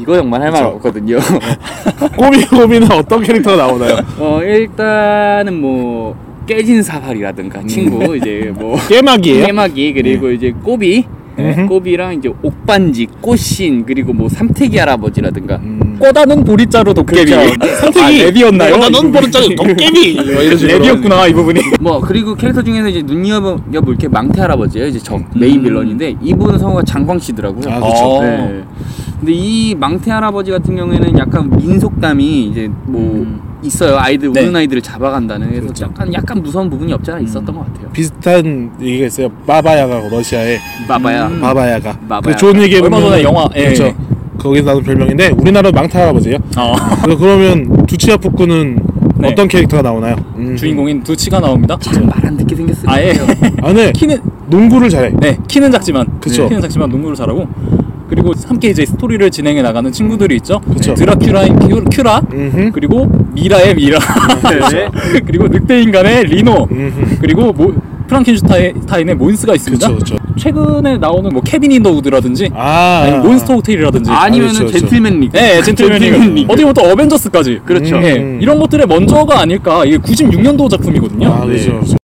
이거 정말 할 말 그쵸. 없거든요. 꼬미 꼬미는 어떤 캐릭터가 나오나요? 어 일단은 뭐 깨진 사발이라든가 친구 이제 뭐 깨막이에요? 깨마기 그리고 이제 꼬비 음흠. 꼬비랑 이제 옥반지 꽃신 그리고 뭐 삼태기 할아버지라든가 음. 꼬다는 보리자루 도깨비. 그렇죠. 아, 랩이었나요? 넌 버릇자리 도깨비 뭐 이런 식으로. 랩이었구나 이 부분이. 뭐 그리고 캐릭터 중에서 이제 눈여겨볼 게 망태 할아버지예요 이제 적 메인 음. 빌런인데 이분은 성우가 장광 씨더라고요. 아, 그쵸. 어. 네. 근데 이 망태 할아버지 같은 경우에는 약간 민속담이 이제 뭐 음. 있어요. 아이들 네. 우는 아이들을 잡아간다는 그래서 그렇죠. 약간 약간 무서운 부분이 없지 않아 있었던 것 같아요. 비슷한 얘기가 있어요. 바바야가 러시아의 마바야. 음. 바바야가. 바바야가. 그 좋은 얘기 얼마 전에 영화, 예. 그렇죠. 거기서 나온 별명인데 우리나라 망타 할아버지예요. 어. 그래서 그러면 두치아 푸꾸는 네. 어떤 캐릭터가 나오나요? 음. 주인공인 두치가 나옵니다. 말안 듣게 생겼어요. 아예 아, 네. 키는 농구를 잘해. 네 키는 작지만 그쵸. 키는 작지만 농구를 잘하고 그리고 함께 이제 스토리를 진행해 나가는 친구들이 있죠. 그쵸. 드라큘라인 큐, 큐라 음흠. 그리고 미라의 미라 네. 그리고 늑대 인간의 리노 음흠. 그리고 모, 프랑켄슈타인의 몬스가 있습니다. 그쵸, 그쵸. 최근에 나오는 뭐 Cabin in the Wood라든지 아, 아니 몬스터 호텔이라든지 아니면은 그렇죠, 그렇죠. 젠틀맨 리그. 네, 젠틀맨 리그. 어디 보면 또 어벤져스까지. 그렇죠. 예, 음. 이런 것들의 먼저가 아닐까. 이게 96년도 작품이거든요. 아, 그렇죠. 그렇죠.